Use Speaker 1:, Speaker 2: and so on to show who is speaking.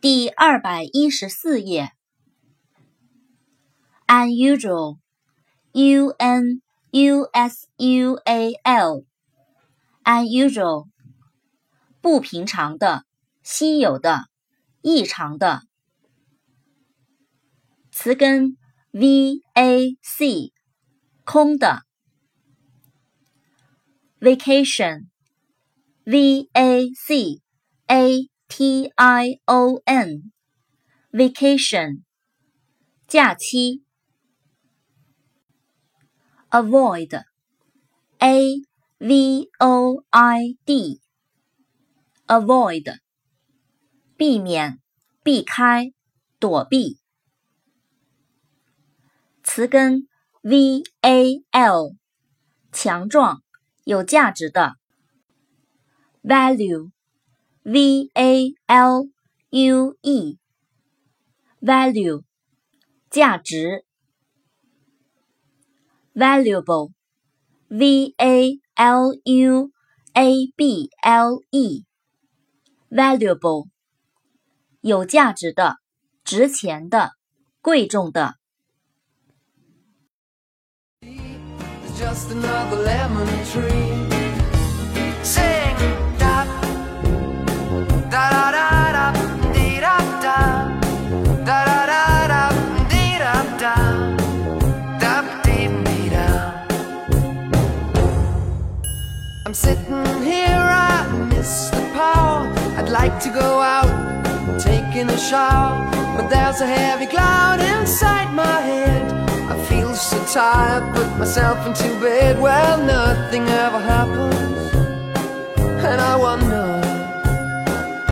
Speaker 1: 第二百一十四页。unusual，u n u s u a l，unusual，不平常的、稀有的、异常的。词根 v a c，空的。vacation，v a c a t i o n，vacation，假期。avoid，a v o i d，avoid，避免、避开、躲避。词根 v a l，强壮、有价值的。 V a l u e value 价值。valuable，v a l u a b l e，valuable，有价值的、值钱的、贵重的。
Speaker 2: just another lemon tree. I'm sitting here, I miss the power. I'd like to go out, taking a shower, but there's a heavy cloud inside my head. I feel so tired, put myself into bed. Well, nothing ever wonder